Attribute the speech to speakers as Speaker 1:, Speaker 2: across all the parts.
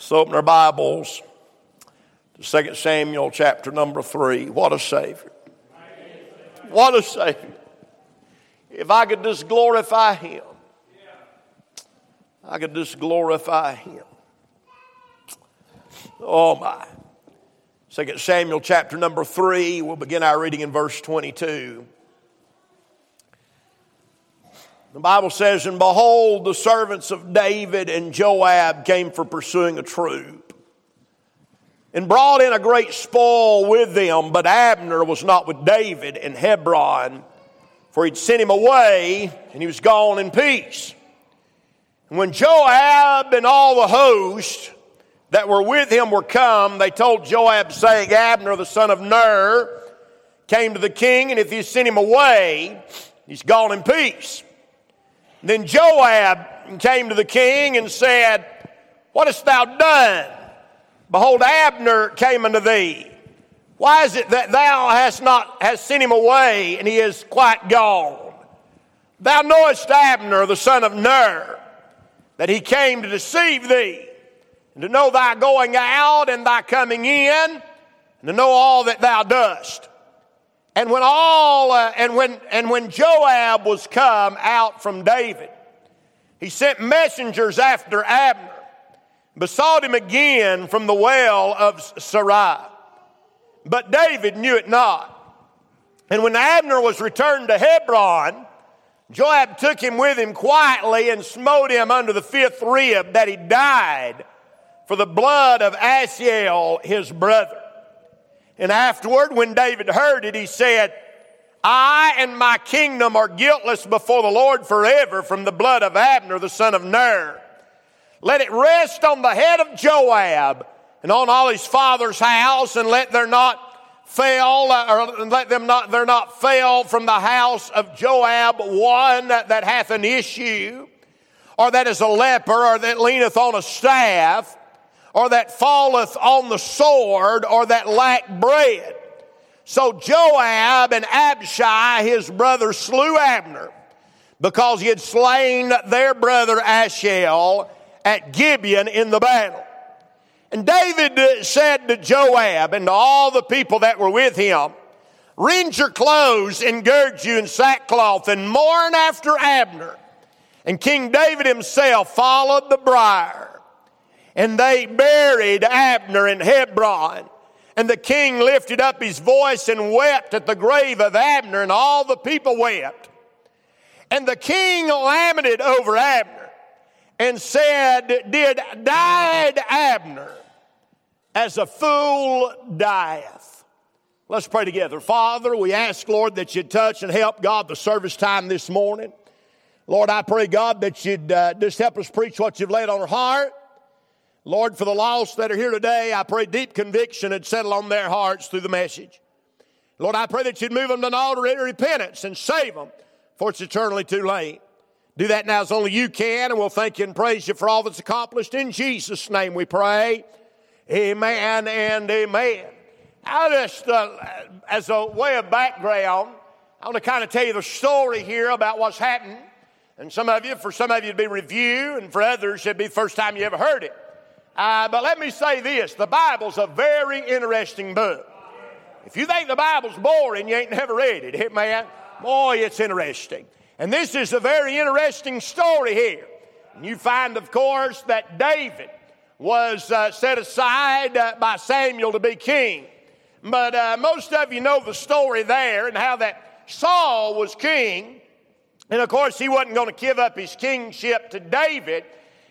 Speaker 1: So open our Bibles to 2 Samuel chapter number 3. What a Savior. What a Savior. If I could just glorify Him, I could just glorify Him. Oh my. 2 Samuel chapter number 3, we'll begin our reading in verse 22. The Bible says, And behold, the servants of David and Joab came for pursuing a troop, and brought in a great spoil with them. But Abner was not with David in Hebron, for he'd sent him away, and he was gone in peace. And when Joab and all the host that were with him were come, they told Joab, saying, Abner, the son of Ner, came to the king, and if he sent him away, he's gone in peace. Then Joab came to the king and said, What hast thou done? Behold, Abner came unto thee. Why is it that thou hast not hast sent him away, and he is quite gone? Thou knowest Abner, the son of Ner, that he came to deceive thee, and to know thy going out and thy coming in, and to know all that thou dost. And when all uh, and when and when Joab was come out from David, he sent messengers after Abner, besought him again from the well of Sirah. But David knew it not. And when Abner was returned to Hebron, Joab took him with him quietly and smote him under the fifth rib that he died for the blood of Asahel his brother. And afterward, when David heard it, he said, I and my kingdom are guiltless before the Lord forever from the blood of Abner, the son of Ner. Let it rest on the head of Joab and on all his father's house, and let there not fail, uh, or let them not, there not fail from the house of Joab one that, that hath an issue, or that is a leper, or that leaneth on a staff, or that falleth on the sword, or that lack bread. So Joab and Abishai, his brother, slew Abner because he had slain their brother Asahel at Gibeon in the battle. And David said to Joab and to all the people that were with him, Rend your clothes and gird you in sackcloth and mourn after Abner. And King David himself followed the briar and they buried Abner in Hebron. And the king lifted up his voice and wept at the grave of Abner, and all the people wept. And the king lamented over Abner and said, Did died Abner as a fool dieth? Let's pray together. Father, we ask, Lord, that you'd touch and help God the service time this morning. Lord, I pray, God, that you'd uh, just help us preach what you've laid on our heart. Lord, for the lost that are here today, I pray deep conviction would settle on their hearts through the message. Lord, I pray that you'd move them to an altar of repentance and save them, for it's eternally too late. Do that now as only you can, and we'll thank you and praise you for all that's accomplished. In Jesus' name we pray. Amen and amen. I just, uh, as a way of background, I want to kind of tell you the story here about what's happened. And some of you, for some of you, it'd be review, and for others, it'd be the first time you ever heard it. Uh, but let me say this the Bible's a very interesting book. If you think the Bible's boring, you ain't never read it. Man, boy, it's interesting. And this is a very interesting story here. And you find, of course, that David was uh, set aside uh, by Samuel to be king. But uh, most of you know the story there and how that Saul was king. And of course, he wasn't going to give up his kingship to David.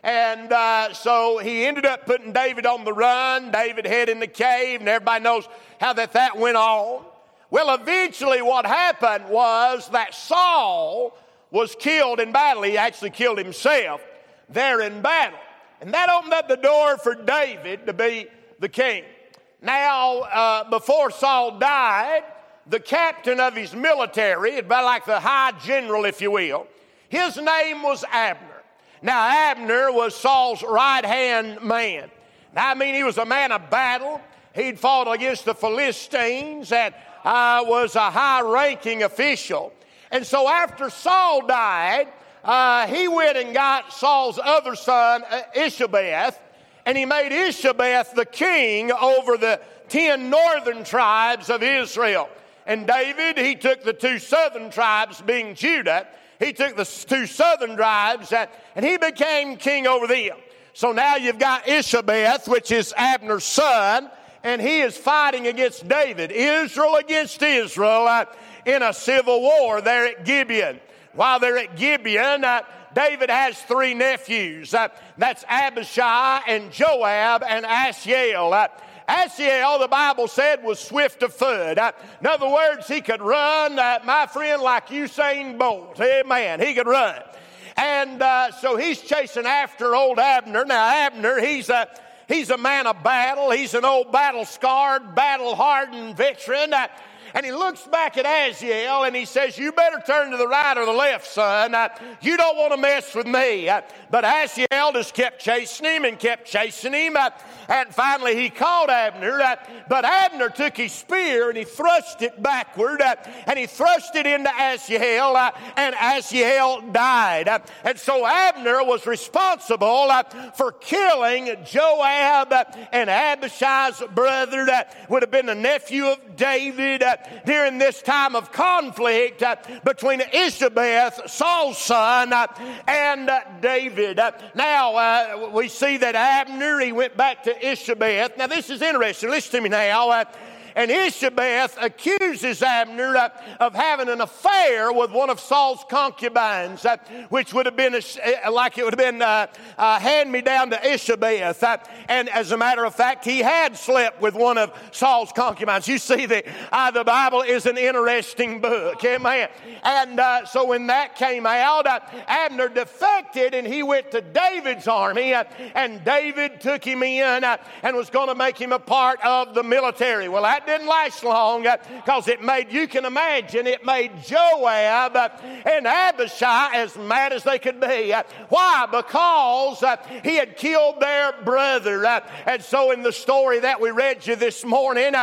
Speaker 1: And uh, so he ended up putting David on the run. David hid in the cave, and everybody knows how that, that went on. Well, eventually, what happened was that Saul was killed in battle. He actually killed himself there in battle. And that opened up the door for David to be the king. Now, uh, before Saul died, the captain of his military, about like the high general, if you will, his name was Abner. Now, Abner was Saul's right hand man. I mean, he was a man of battle. He'd fought against the Philistines and uh, was a high ranking official. And so, after Saul died, uh, he went and got Saul's other son, uh, Ishabeth, and he made Ishabeth the king over the ten northern tribes of Israel. And David, he took the two southern tribes, being Judah, he took the two southern tribes, uh, and he became king over them. So now you've got Ishabeth, which is Abner's son, and he is fighting against David, Israel against Israel, uh, in a civil war there at Gibeon. While they're at Gibeon, uh, David has three nephews. Uh, that's Abishai and Joab and Asahel. Asahel, the Bible said, was swift of foot. Uh, in other words, he could run, uh, my friend, like Usain Bolt. Amen. He could run. And uh, so he's chasing after old Abner. Now, Abner, he's a, he's a man of battle. He's an old battle scarred, battle hardened veteran. Uh, and he looks back at Asahel and he says, You better turn to the right or the left, son. You don't want to mess with me. But Asahel just kept chasing him and kept chasing him. And finally he called Abner. But Abner took his spear and he thrust it backward and he thrust it into uh, and Asahel died. and so Abner was responsible for killing Joab and Abishai's brother. That would have been the nephew of David during this time of conflict uh, between Ishabeth, Saul's son, uh, and uh, David. Now, we see that Abner, he went back to Ishabeth. Now, this is interesting. Listen to me now. And Ishabeth accuses Abner uh, of having an affair with one of Saul's concubines, uh, which would have been a, uh, like it would have been uh, uh, hand me down to Ishabeth. Uh, and as a matter of fact, he had slept with one of Saul's concubines. You see, the, the Bible is an interesting book. Amen. And so when that came out, Abner defected and he went to David's army, and David took him in and was going to make him a part of the military. Well, that didn't last long because uh, it made, you can imagine, it made Joab uh, and Abishai as mad as they could be. Uh, why? Because he had killed their brother. And so, in the story that we read you this morning,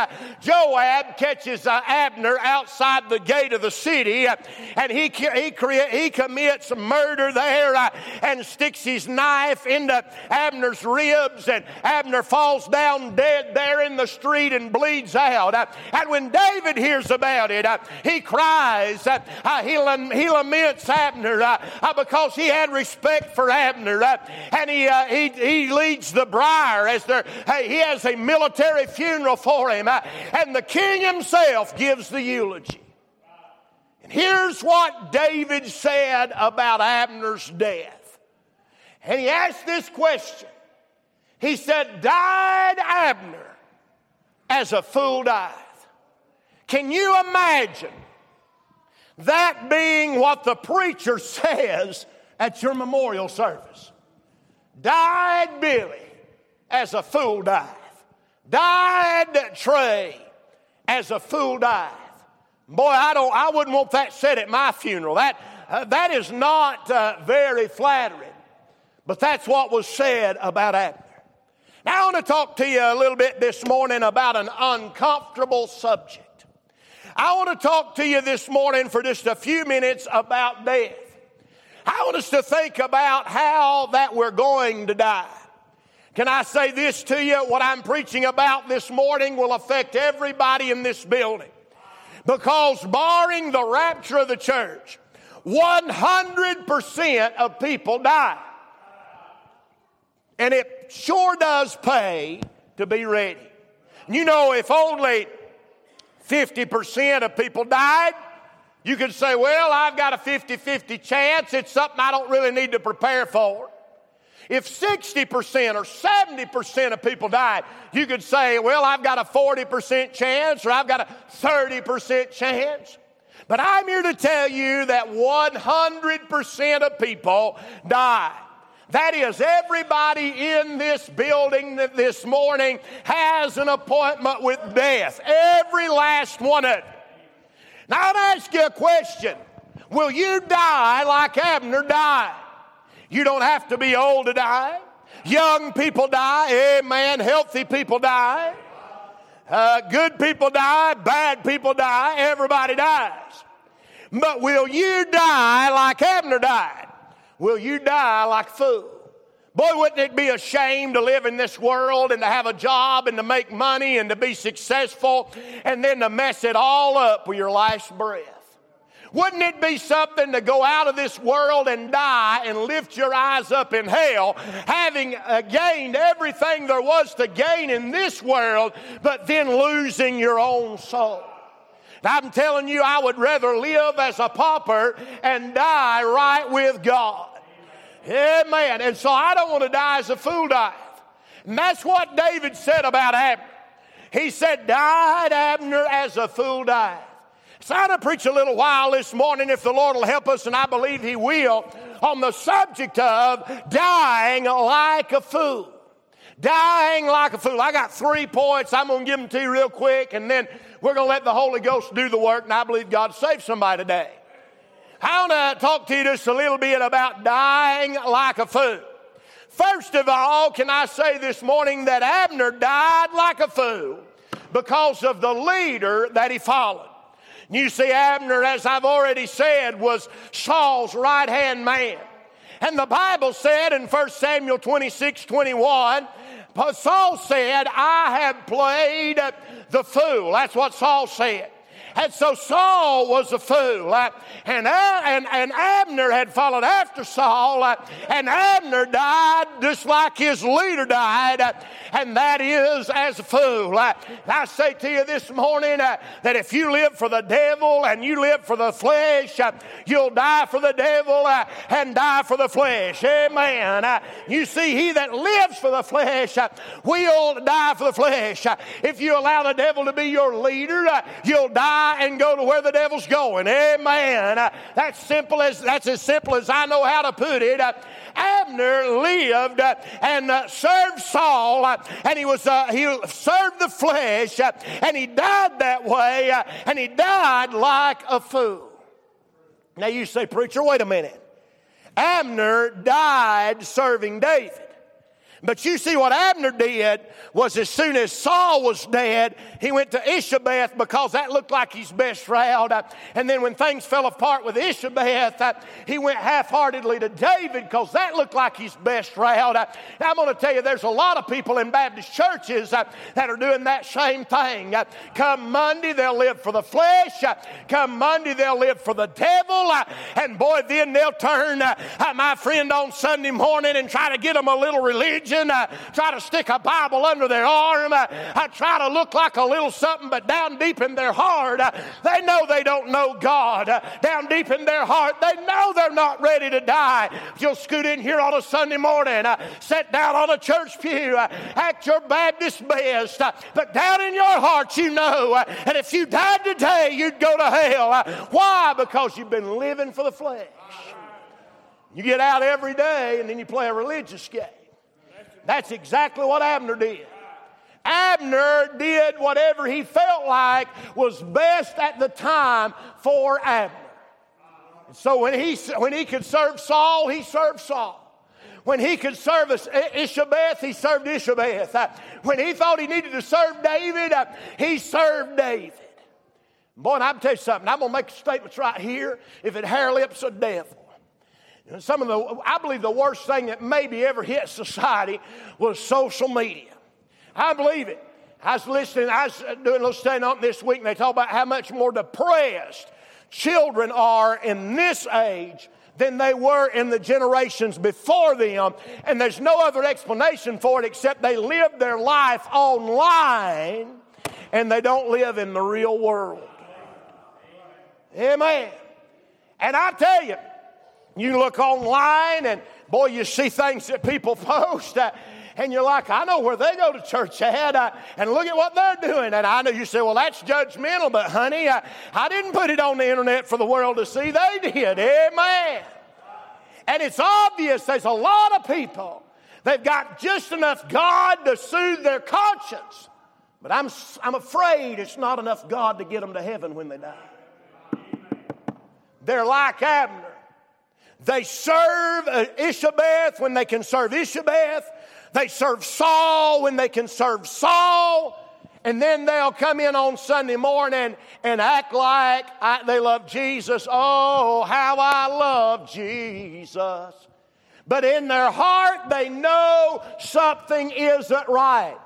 Speaker 1: Joab catches Abner outside the gate of the city and he, he, he commits murder there and sticks his knife into Abner's ribs, and Abner falls down dead there in the street and bleeds out. And when David hears about it, uh, he cries, uh, uh, he, laments Abner because he had respect for Abner. And he, he, he leads the briar as there, he has a military funeral for him. And the king himself gives the eulogy. And here's what David said about Abner's death. And he asked this question. He said, Died Abner as a fool dieth. Can you imagine that being what the preacher says at your memorial service? Died Billy as a fool dieth. Died Trey as a fool dieth. Boy, I don't. I wouldn't want that said at my funeral. That uh, that is not uh, very flattering. But that's what was said about Abner. Now, I want to talk to you a little bit this morning about an uncomfortable subject. I want to talk to you this morning for just a few minutes about death. I want us to think about how that we're going to die. Can I say this to you? What I'm preaching about this morning will affect everybody in this building. Because, barring the rapture of the church, 100% of people die. And it sure does pay to be ready. You know, if only 50% of people died, you could say, well, I've got a 50 50 chance. It's something I don't really need to prepare for. If 60% or 70% of people died, you could say, well, I've got a 40% chance or I've got a 30% chance. But I'm here to tell you that 100% of people die. That is, everybody in this building this morning has an appointment with death. Every last one of it. Now, I'll ask you a question Will you die like Abner died? You don't have to be old to die. Young people die. Amen. Healthy people die. Uh, good people die. Bad people die. Everybody dies. But will you die like Abner died? Will you die like a fool? Boy, wouldn't it be a shame to live in this world and to have a job and to make money and to be successful and then to mess it all up with your last breath? Wouldn't it be something to go out of this world and die and lift your eyes up in hell, having uh, gained everything there was to gain in this world, but then losing your own soul? I'm telling you, I would rather live as a pauper and die right with God. Amen. And so I don't want to die as a fool died. And that's what David said about Abner. He said, Died Abner as a fool died. So I'm going to preach a little while this morning if the Lord will help us, and I believe He will, on the subject of dying like a fool. Dying like a fool. I got three points. I'm going to give them to you real quick, and then we're going to let the Holy Ghost do the work, and I believe God saved somebody today. I want to talk to you just a little bit about dying like a fool. First of all, can I say this morning that Abner died like a fool because of the leader that he followed. You see, Abner, as I've already said, was Saul's right hand man. And the Bible said in 1 Samuel 26 21, Saul said, I have played the fool. That's what Saul said. And so Saul was a fool. Uh, and, uh, and, and Abner had followed after Saul. Uh, and Abner died just like his leader died. Uh, and that is as a fool. Uh. I say to you this morning uh, that if you live for the devil and you live for the flesh, you'll die for the devil and die for the flesh. Amen. You see, he that lives for the flesh will die for the flesh. If you allow the devil to be your leader, you'll die and go to where the devil's going. Amen. That's simple as that's as simple as I know how to put it. Abner lived and served Saul, and he was uh, he served the flesh, and he died that way, and he died like a fool. Now you say, preacher, wait a minute. Abner died serving David. But you see what Abner did was as soon as Saul was dead, he went to Ishabeth because that looked like his best route. And then when things fell apart with Ishabeth, he went half-heartedly to David because that looked like his best route. Now I'm going to tell you, there's a lot of people in Baptist churches that are doing that same thing. Come Monday, they'll live for the flesh. Come Monday, they'll live for the devil. And boy, then they'll turn uh, my friend on Sunday morning and try to get them a little religion religion. I try to stick a Bible under their arm. I, try to look like a little something, but down deep in their heart, uh, they know they don't know God. Uh, down deep in their heart, they know they're not ready to die. You'll scoot in here on a Sunday morning, uh, sit down on a church pew, act your Baptist best, but down in your heart, you know And if you died today, you'd go to hell. Why? Because you've been living for the flesh. You get out every day and then you play a religious game. That's exactly what Abner did. Abner did whatever he felt like was best at the time for Abner. So when he, when he could serve Saul, he served Saul. When he could serve Ishabeth, he served Ishabeth. Uh, when he thought he needed to serve David, uh, he served David. Boy, and I'm tell you something, I'm going to make statements right here. If it hair lips a devil, some of the, I believe the worst thing that maybe ever hit society was social media. I believe it. I was listening, I was doing a little stand up this week, and they talk about how much more depressed children are in this age than they were in the generations before them. And there's no other explanation for it except they live their life online and they don't live in the real world. Amen. And I tell you, you look online and boy, you see things that people post. Uh, and you're like, I know where they go to church at, uh, and look at what they're doing. And I know you say, well, that's judgmental, but honey, I, I didn't put it on the internet for the world to see. They did. Amen. And it's obvious there's a lot of people, they've got just enough God to soothe their conscience. But I'm, I'm afraid it's not enough God to get them to heaven when they die. They're like Abner. They serve uh, Ishabeth when they can serve Ishabeth. They serve Saul when they can serve Saul. And then they'll come in on Sunday morning and act like I, they love Jesus. Oh, how I love Jesus. but in their heart they know something isn't right.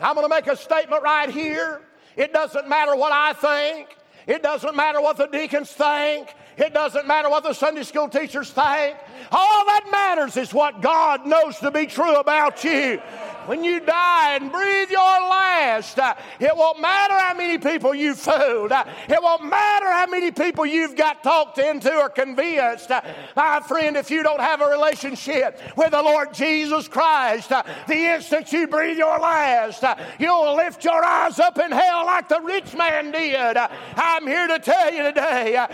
Speaker 1: I'm going to make a statement right here. It doesn't matter what I think. It doesn't matter what the deacons think. It doesn't matter what the Sunday school teachers think. All that matters is what God knows to be true about you when you die and breathe your last, uh, it won't matter how many people you fooled. Uh, it won't matter how many people you've got talked into or convinced. Uh, my friend, if you don't have a relationship with the Lord Jesus Christ, uh, the instant you breathe your last, uh, you'll lift your eyes up in hell like the rich man did. Uh, I'm here to tell you today,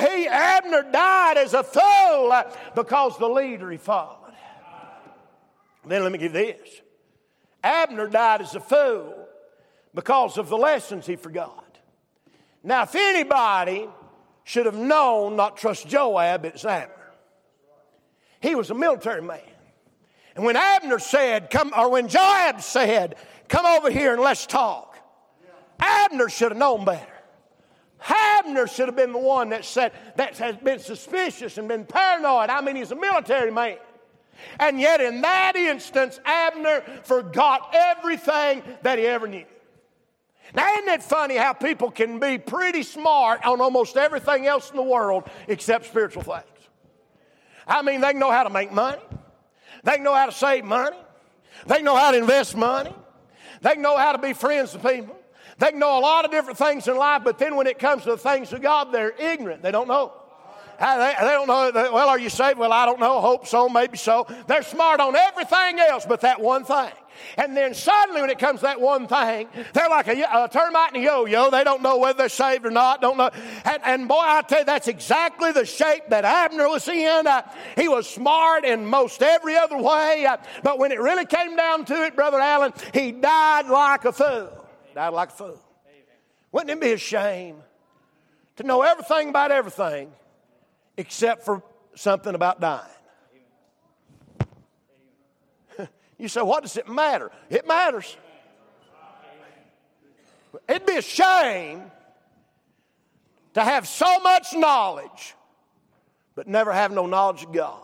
Speaker 1: he, Abner died as a fool because the leader he followed. Then let me give this. Abner died as a fool because of the lessons he forgot. Now, if anybody should have known not trust Joab, it's Abner. He was a military man. And when Abner said, come, or when Joab said, come over here and let's talk, Abner should have known better. Abner should have been the one that said, that has been suspicious and been paranoid. I mean, he's a military man. And yet, in that instance, Abner forgot everything that he ever knew. Now, isn't it funny how people can be pretty smart on almost everything else in the world except spiritual things? I mean, they know how to make money, they know how to save money, they know how to invest money, they know how to be friends with people. They know a lot of different things in life, but then when it comes to the things of God, they're ignorant. They don't know. They, they don't know. Well, are you saved? Well, I don't know. Hope so, maybe so. They're smart on everything else but that one thing. And then suddenly, when it comes to that one thing, they're like a, a termite and a yo-yo. They don't know whether they're saved or not. Don't know. And, and boy, I tell you, that's exactly the shape that Abner was in. Uh, he was smart in most every other way, uh, but when it really came down to it, brother Allen, he died like a fool. Died like a fool. Wouldn't it be a shame to know everything about everything? Except for something about dying. you say, what does it matter? It matters. It'd be a shame to have so much knowledge, but never have no knowledge of God.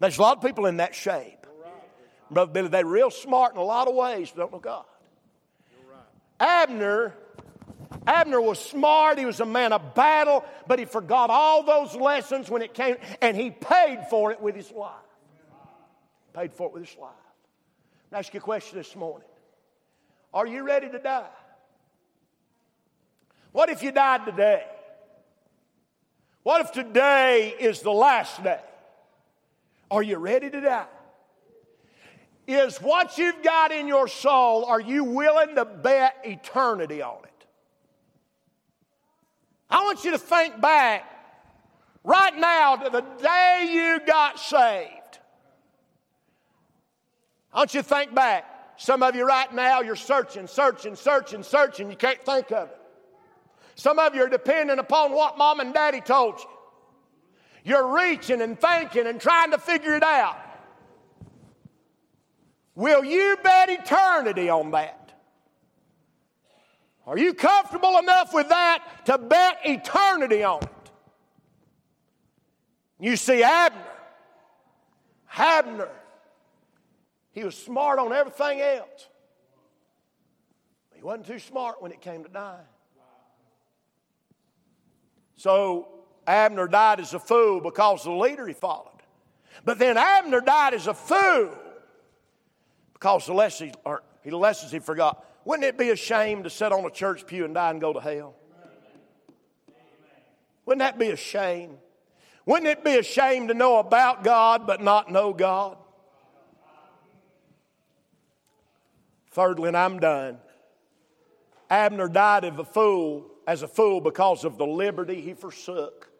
Speaker 1: There's a lot of people in that shape. Brother Billy, they're real smart in a lot of ways, but don't know God. Abner Abner was smart. He was a man of battle, but he forgot all those lessons when it came, and he paid for it with his life. Paid for it with his life. I'll ask you a question this morning. Are you ready to die? What if you died today? What if today is the last day? Are you ready to die? Is what you've got in your soul, are you willing to bet eternity on it? I want you to think back right now to the day you got saved. I want you to think back. Some of you right now, you're searching, searching, searching, searching. You can't think of it. Some of you are depending upon what mom and daddy told you. You're reaching and thinking and trying to figure it out. Will you bet eternity on that? Are you comfortable enough with that to bet eternity on it? You see, Abner, Abner, he was smart on everything else. He wasn't too smart when it came to dying. So Abner died as a fool because of the leader he followed. But then Abner died as a fool because the lessons, or the lessons he forgot. Wouldn't it be a shame to sit on a church pew and die and go to hell? Wouldn't that be a shame? Wouldn't it be a shame to know about God but not know God? Thirdly, and I'm done. Abner died of a fool as a fool because of the liberty he forsook.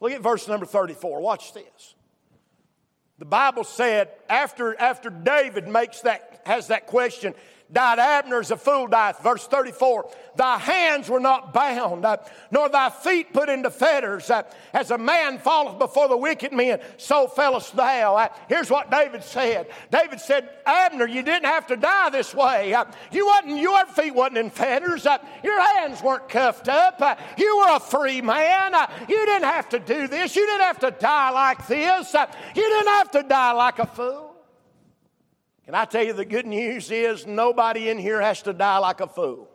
Speaker 1: Look at verse number 34. Watch this. The Bible said after, after David makes that, has that question, died Abner as a fool dieth. Verse 34, thy hands were not bound, uh, nor thy feet put into fetters. Uh, as a man falleth before the wicked men, so fellest thou. Uh, here's what David said. David said, Abner, you didn't have to die this way. Uh, you wasn't, your feet wasn't in fetters. Uh, your hands weren't cuffed up. Uh, you were a free man. you didn't have to do this. You didn't have to die like this. you didn't have to die like a fool. Can I tell you the good news is nobody in here has to die like a fool.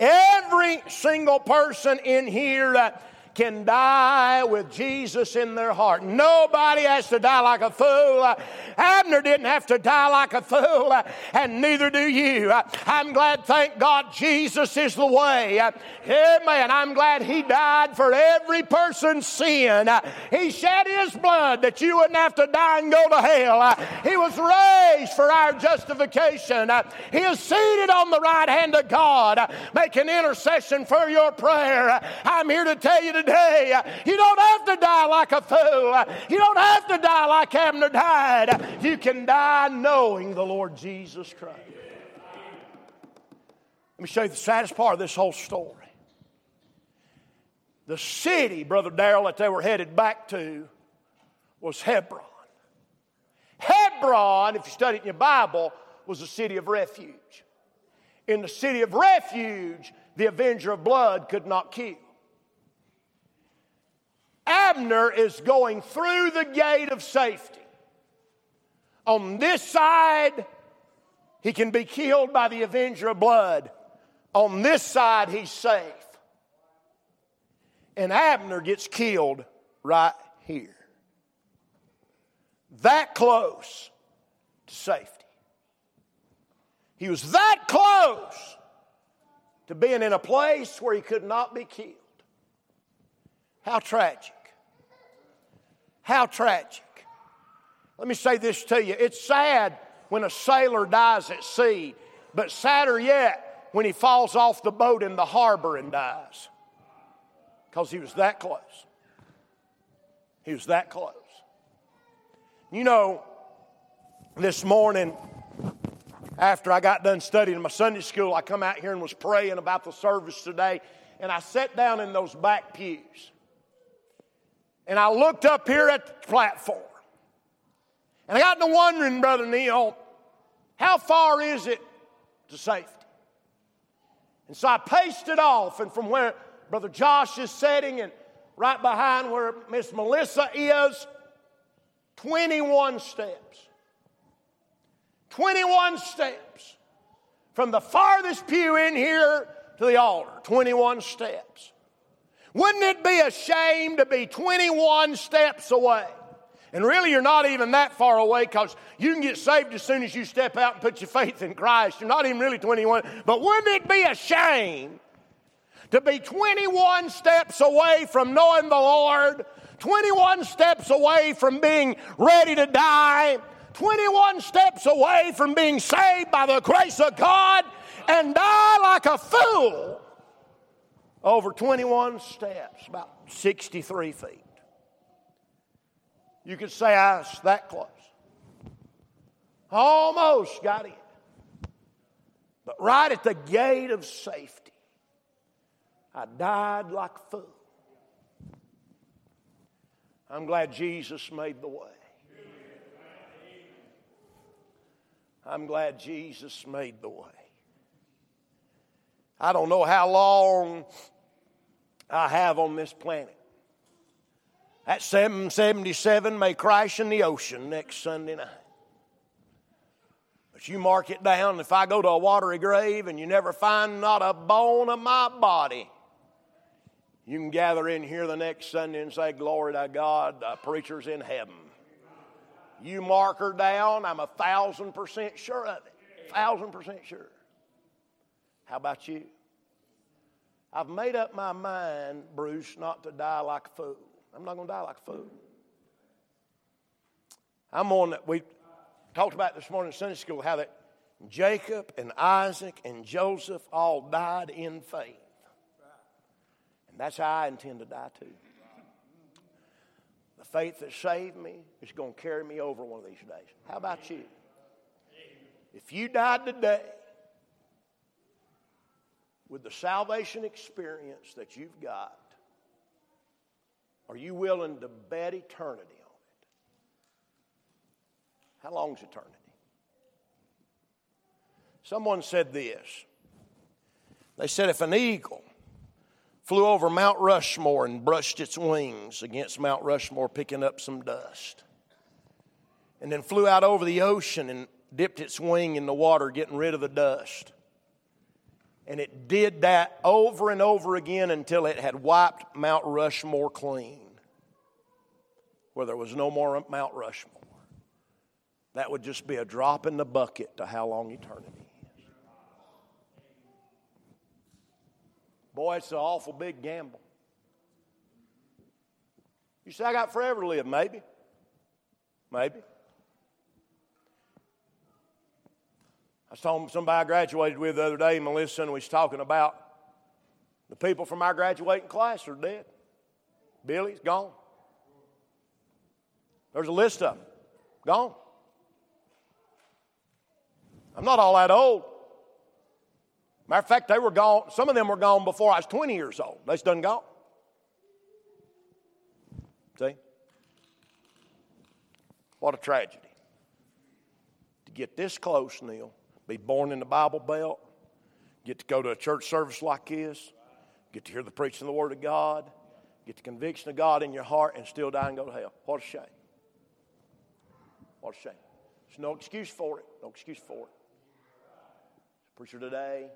Speaker 1: Every single person in here that can die with Jesus in their heart. Nobody has to die like a fool. Abner didn't have to die like a fool, and neither do you. I'm glad, thank God, Jesus is the way. Amen. I'm glad He died for every person's sin. He shed His blood that you wouldn't have to die and go to hell. He was raised for our justification. He is seated on the right hand of God, making intercession for your prayer. I'm here to tell you today today. You don't have to die like a fool. You don't have to die like Abner died. You can die knowing the Lord Jesus Christ. Let me show you the saddest part of this whole story. The city, Brother Darrell, that they were headed back to was Hebron. Hebron, if you study it in your Bible, was a city of refuge. In the city of refuge, the avenger of blood could not kill. Abner is going through the gate of safety. On this side, he can be killed by the avenger of blood. On this side, he's safe. And Abner gets killed right here. That close to safety. He was that close to being in a place where he could not be killed. How tragic. How tragic. Let me say this to you. It's sad when a sailor dies at sea, but sadder yet when he falls off the boat in the harbor and dies. Because he was that close. He was that close. You know, this morning, after I got done studying my Sunday school, I come out here and was praying about the service today, and I sat down in those back pews. And I looked up here at the platform. And I got to wondering, Brother Neil, how far is it to safety? And so I paced it off, and from where Brother Josh is sitting and right behind where Miss Melissa is, 21 steps. 21 steps. From the farthest pew in here to the altar, 21 steps. Wouldn't it be a shame to be 21 steps away? And really, you're not even that far away because you can get saved as soon as you step out and put your faith in Christ. You're not even really 21. But wouldn't it be a shame to be 21 steps away from knowing the Lord, 21 steps away from being ready to die, 21 steps away from being saved by the grace of God, and die like a fool over 21 steps, about 63 feet. You could say I was that close. Almost got in. But right at the gate of safety, I died like a fool. I'm glad Jesus made the way. I'm glad Jesus made the way. I don't know how long I have on this planet. That 777 may crash in the ocean next Sunday night. But you mark it down. If I go to a watery grave and you never find not a bone of my body, you can gather in here the next Sunday and say, Glory to God, the preacher's in heaven. You mark her down, I'm a thousand percent sure of it. Thousand percent sure. How about you? I've made up my mind, Bruce, not to die like a fool. I'm not going to die like a fool. I'm on that. We talked about this morning in Sunday school how that Jacob and Isaac and Joseph all died in faith. And that's how I intend to die too. The faith that saved me is going to carry me over one of these days. How about you? If you died today with the salvation experience that you've got, are you willing to bet eternity on it? How long is eternity? Someone said this. They said if an eagle flew over Mount Rushmore and brushed its wings against Mount Rushmore, picking up some dust, and then flew out over the ocean and dipped its wing in the water, getting rid of the dust. And it did that over and over again until it had wiped Mount Rushmore clean, where there was no more Mount Rushmore. That would just be a drop in the bucket to how long eternity is. Boy, it's an awful big gamble. You say, I got forever to live. Maybe. Maybe. Somebody I graduated with the other day, Melissa, and we was talking about the people from our graduating class are dead. Billy's gone. There's a list of them. Gone. I'm not all that old. Matter of fact, they were gone, some of them were gone before I was 20 years old. They just done gone. See? What a tragedy. To get this close, Neil, be born in the Bible Belt, get to go to a church service like this, get to hear the preaching of the Word of God, get the conviction of God in your heart, and still die and go to hell. What a shame. What a shame. There's no excuse for it. No excuse for it. Preacher today,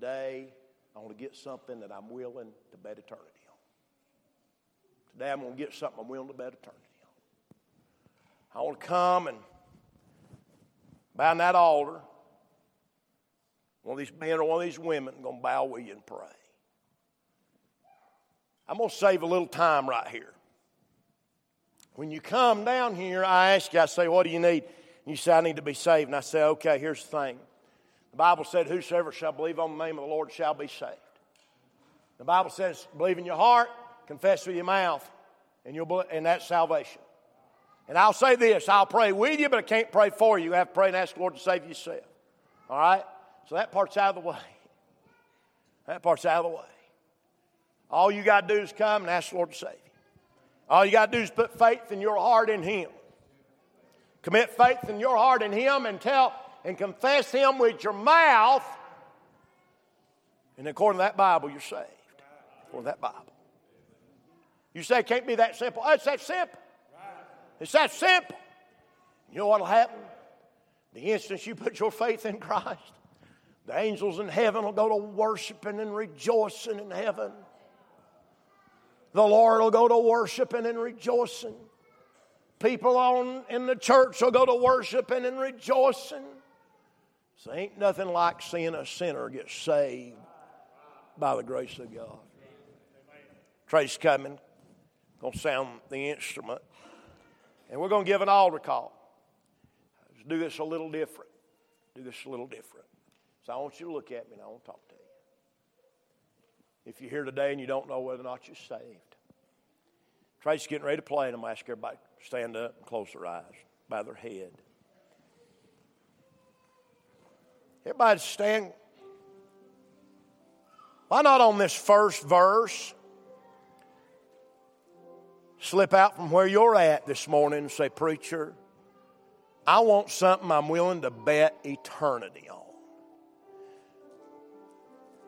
Speaker 1: Today, I want to get something that I'm willing to bet eternity on. Today, I'm going to get something I'm willing to bet eternity on. I want to come and bow in that altar. One of these men or one of these women going to bow with you and pray. I'm going to save a little time right here. When you come down here, I ask you, I say, What do you need? And you say, I need to be saved. And I say, Okay, here's the thing. The Bible said, Whosoever shall believe on the name of the Lord shall be saved. The Bible says, Believe in your heart, confess with your mouth, and, you'll believe, and that's salvation. And I'll say this I'll pray with you, but I can't pray for you. You have to pray and ask the Lord to save yourself. All right? So that part's out of the way. That part's out of the way. All you got to do is come and ask the Lord to save you. All you got to do is put faith in your heart in Him. Commit faith in your heart in Him and tell and confess Him with your mouth, and according to that Bible, you're saved. According to that Bible. You say it can't be that simple. Oh, it's that simple. It's that simple. You know what'll happen? The instant you put your faith in Christ, the angels in heaven will go to worshiping and rejoicing in heaven. The Lord will go to worshiping and rejoicing. People on in the church will go to worshiping and rejoicing. So ain't nothing like seeing a sinner get saved by the grace of God. Trace coming, gonna sound the instrument, and we're gonna give an altar call. Let's do this a little different. Do this a little different. So I want you to look at me and I want to talk to you. If you're here today and you don't know whether or not you're saved, Tracy's getting ready to play, and I'm gonna ask everybody to stand up and close their eyes, bow their head. Everybody stand. Why not on this first verse? Slip out from where you're at this morning and say, Preacher, I want something I'm willing to bet eternity on.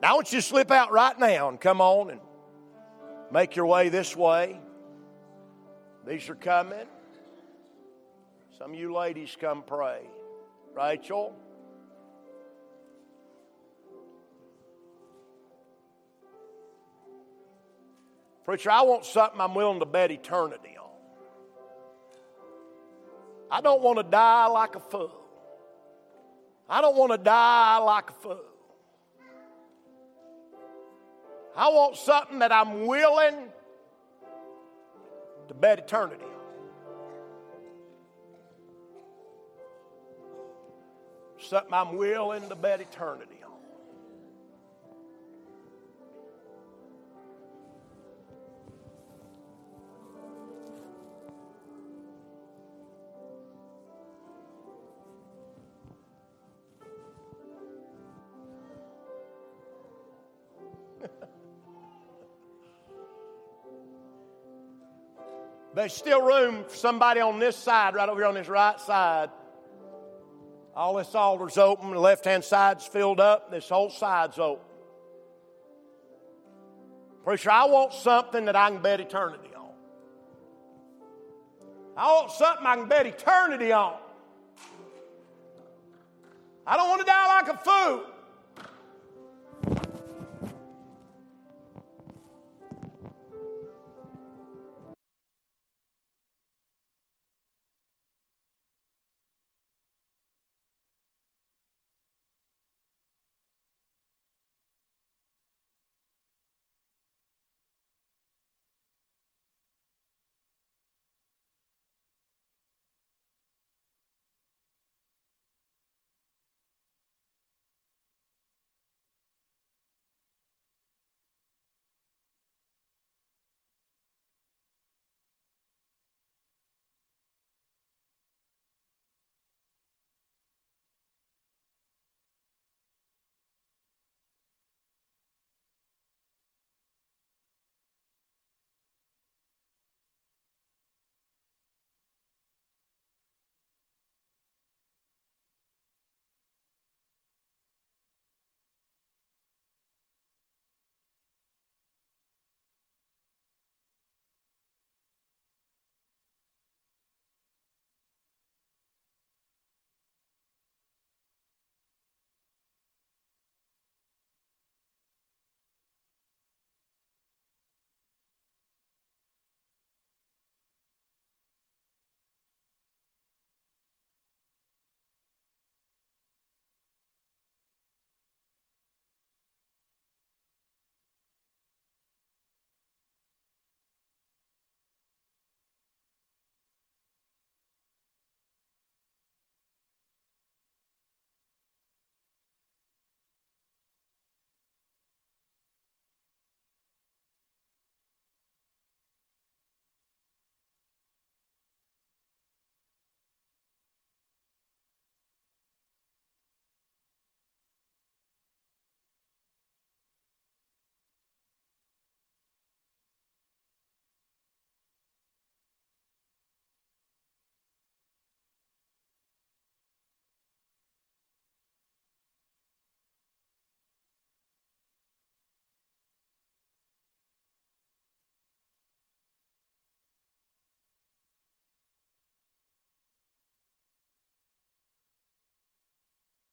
Speaker 1: Now, I want you to slip out right now and come on and make your way this way. These are coming. Some of you ladies come pray. Rachel. Preacher, I want something I'm willing to bet eternity on. I don't want to die like a fool. I don't want to die like a fool. I want something that I'm willing to bet eternity on. Something I'm willing to bet eternity There's still room for somebody on this side, right over here on this right side. All this altar's open, the left hand side's filled up, this whole side's open. Preacher, I want something that I can bet eternity on. I want something I can bet eternity on. I don't want to die like a fool.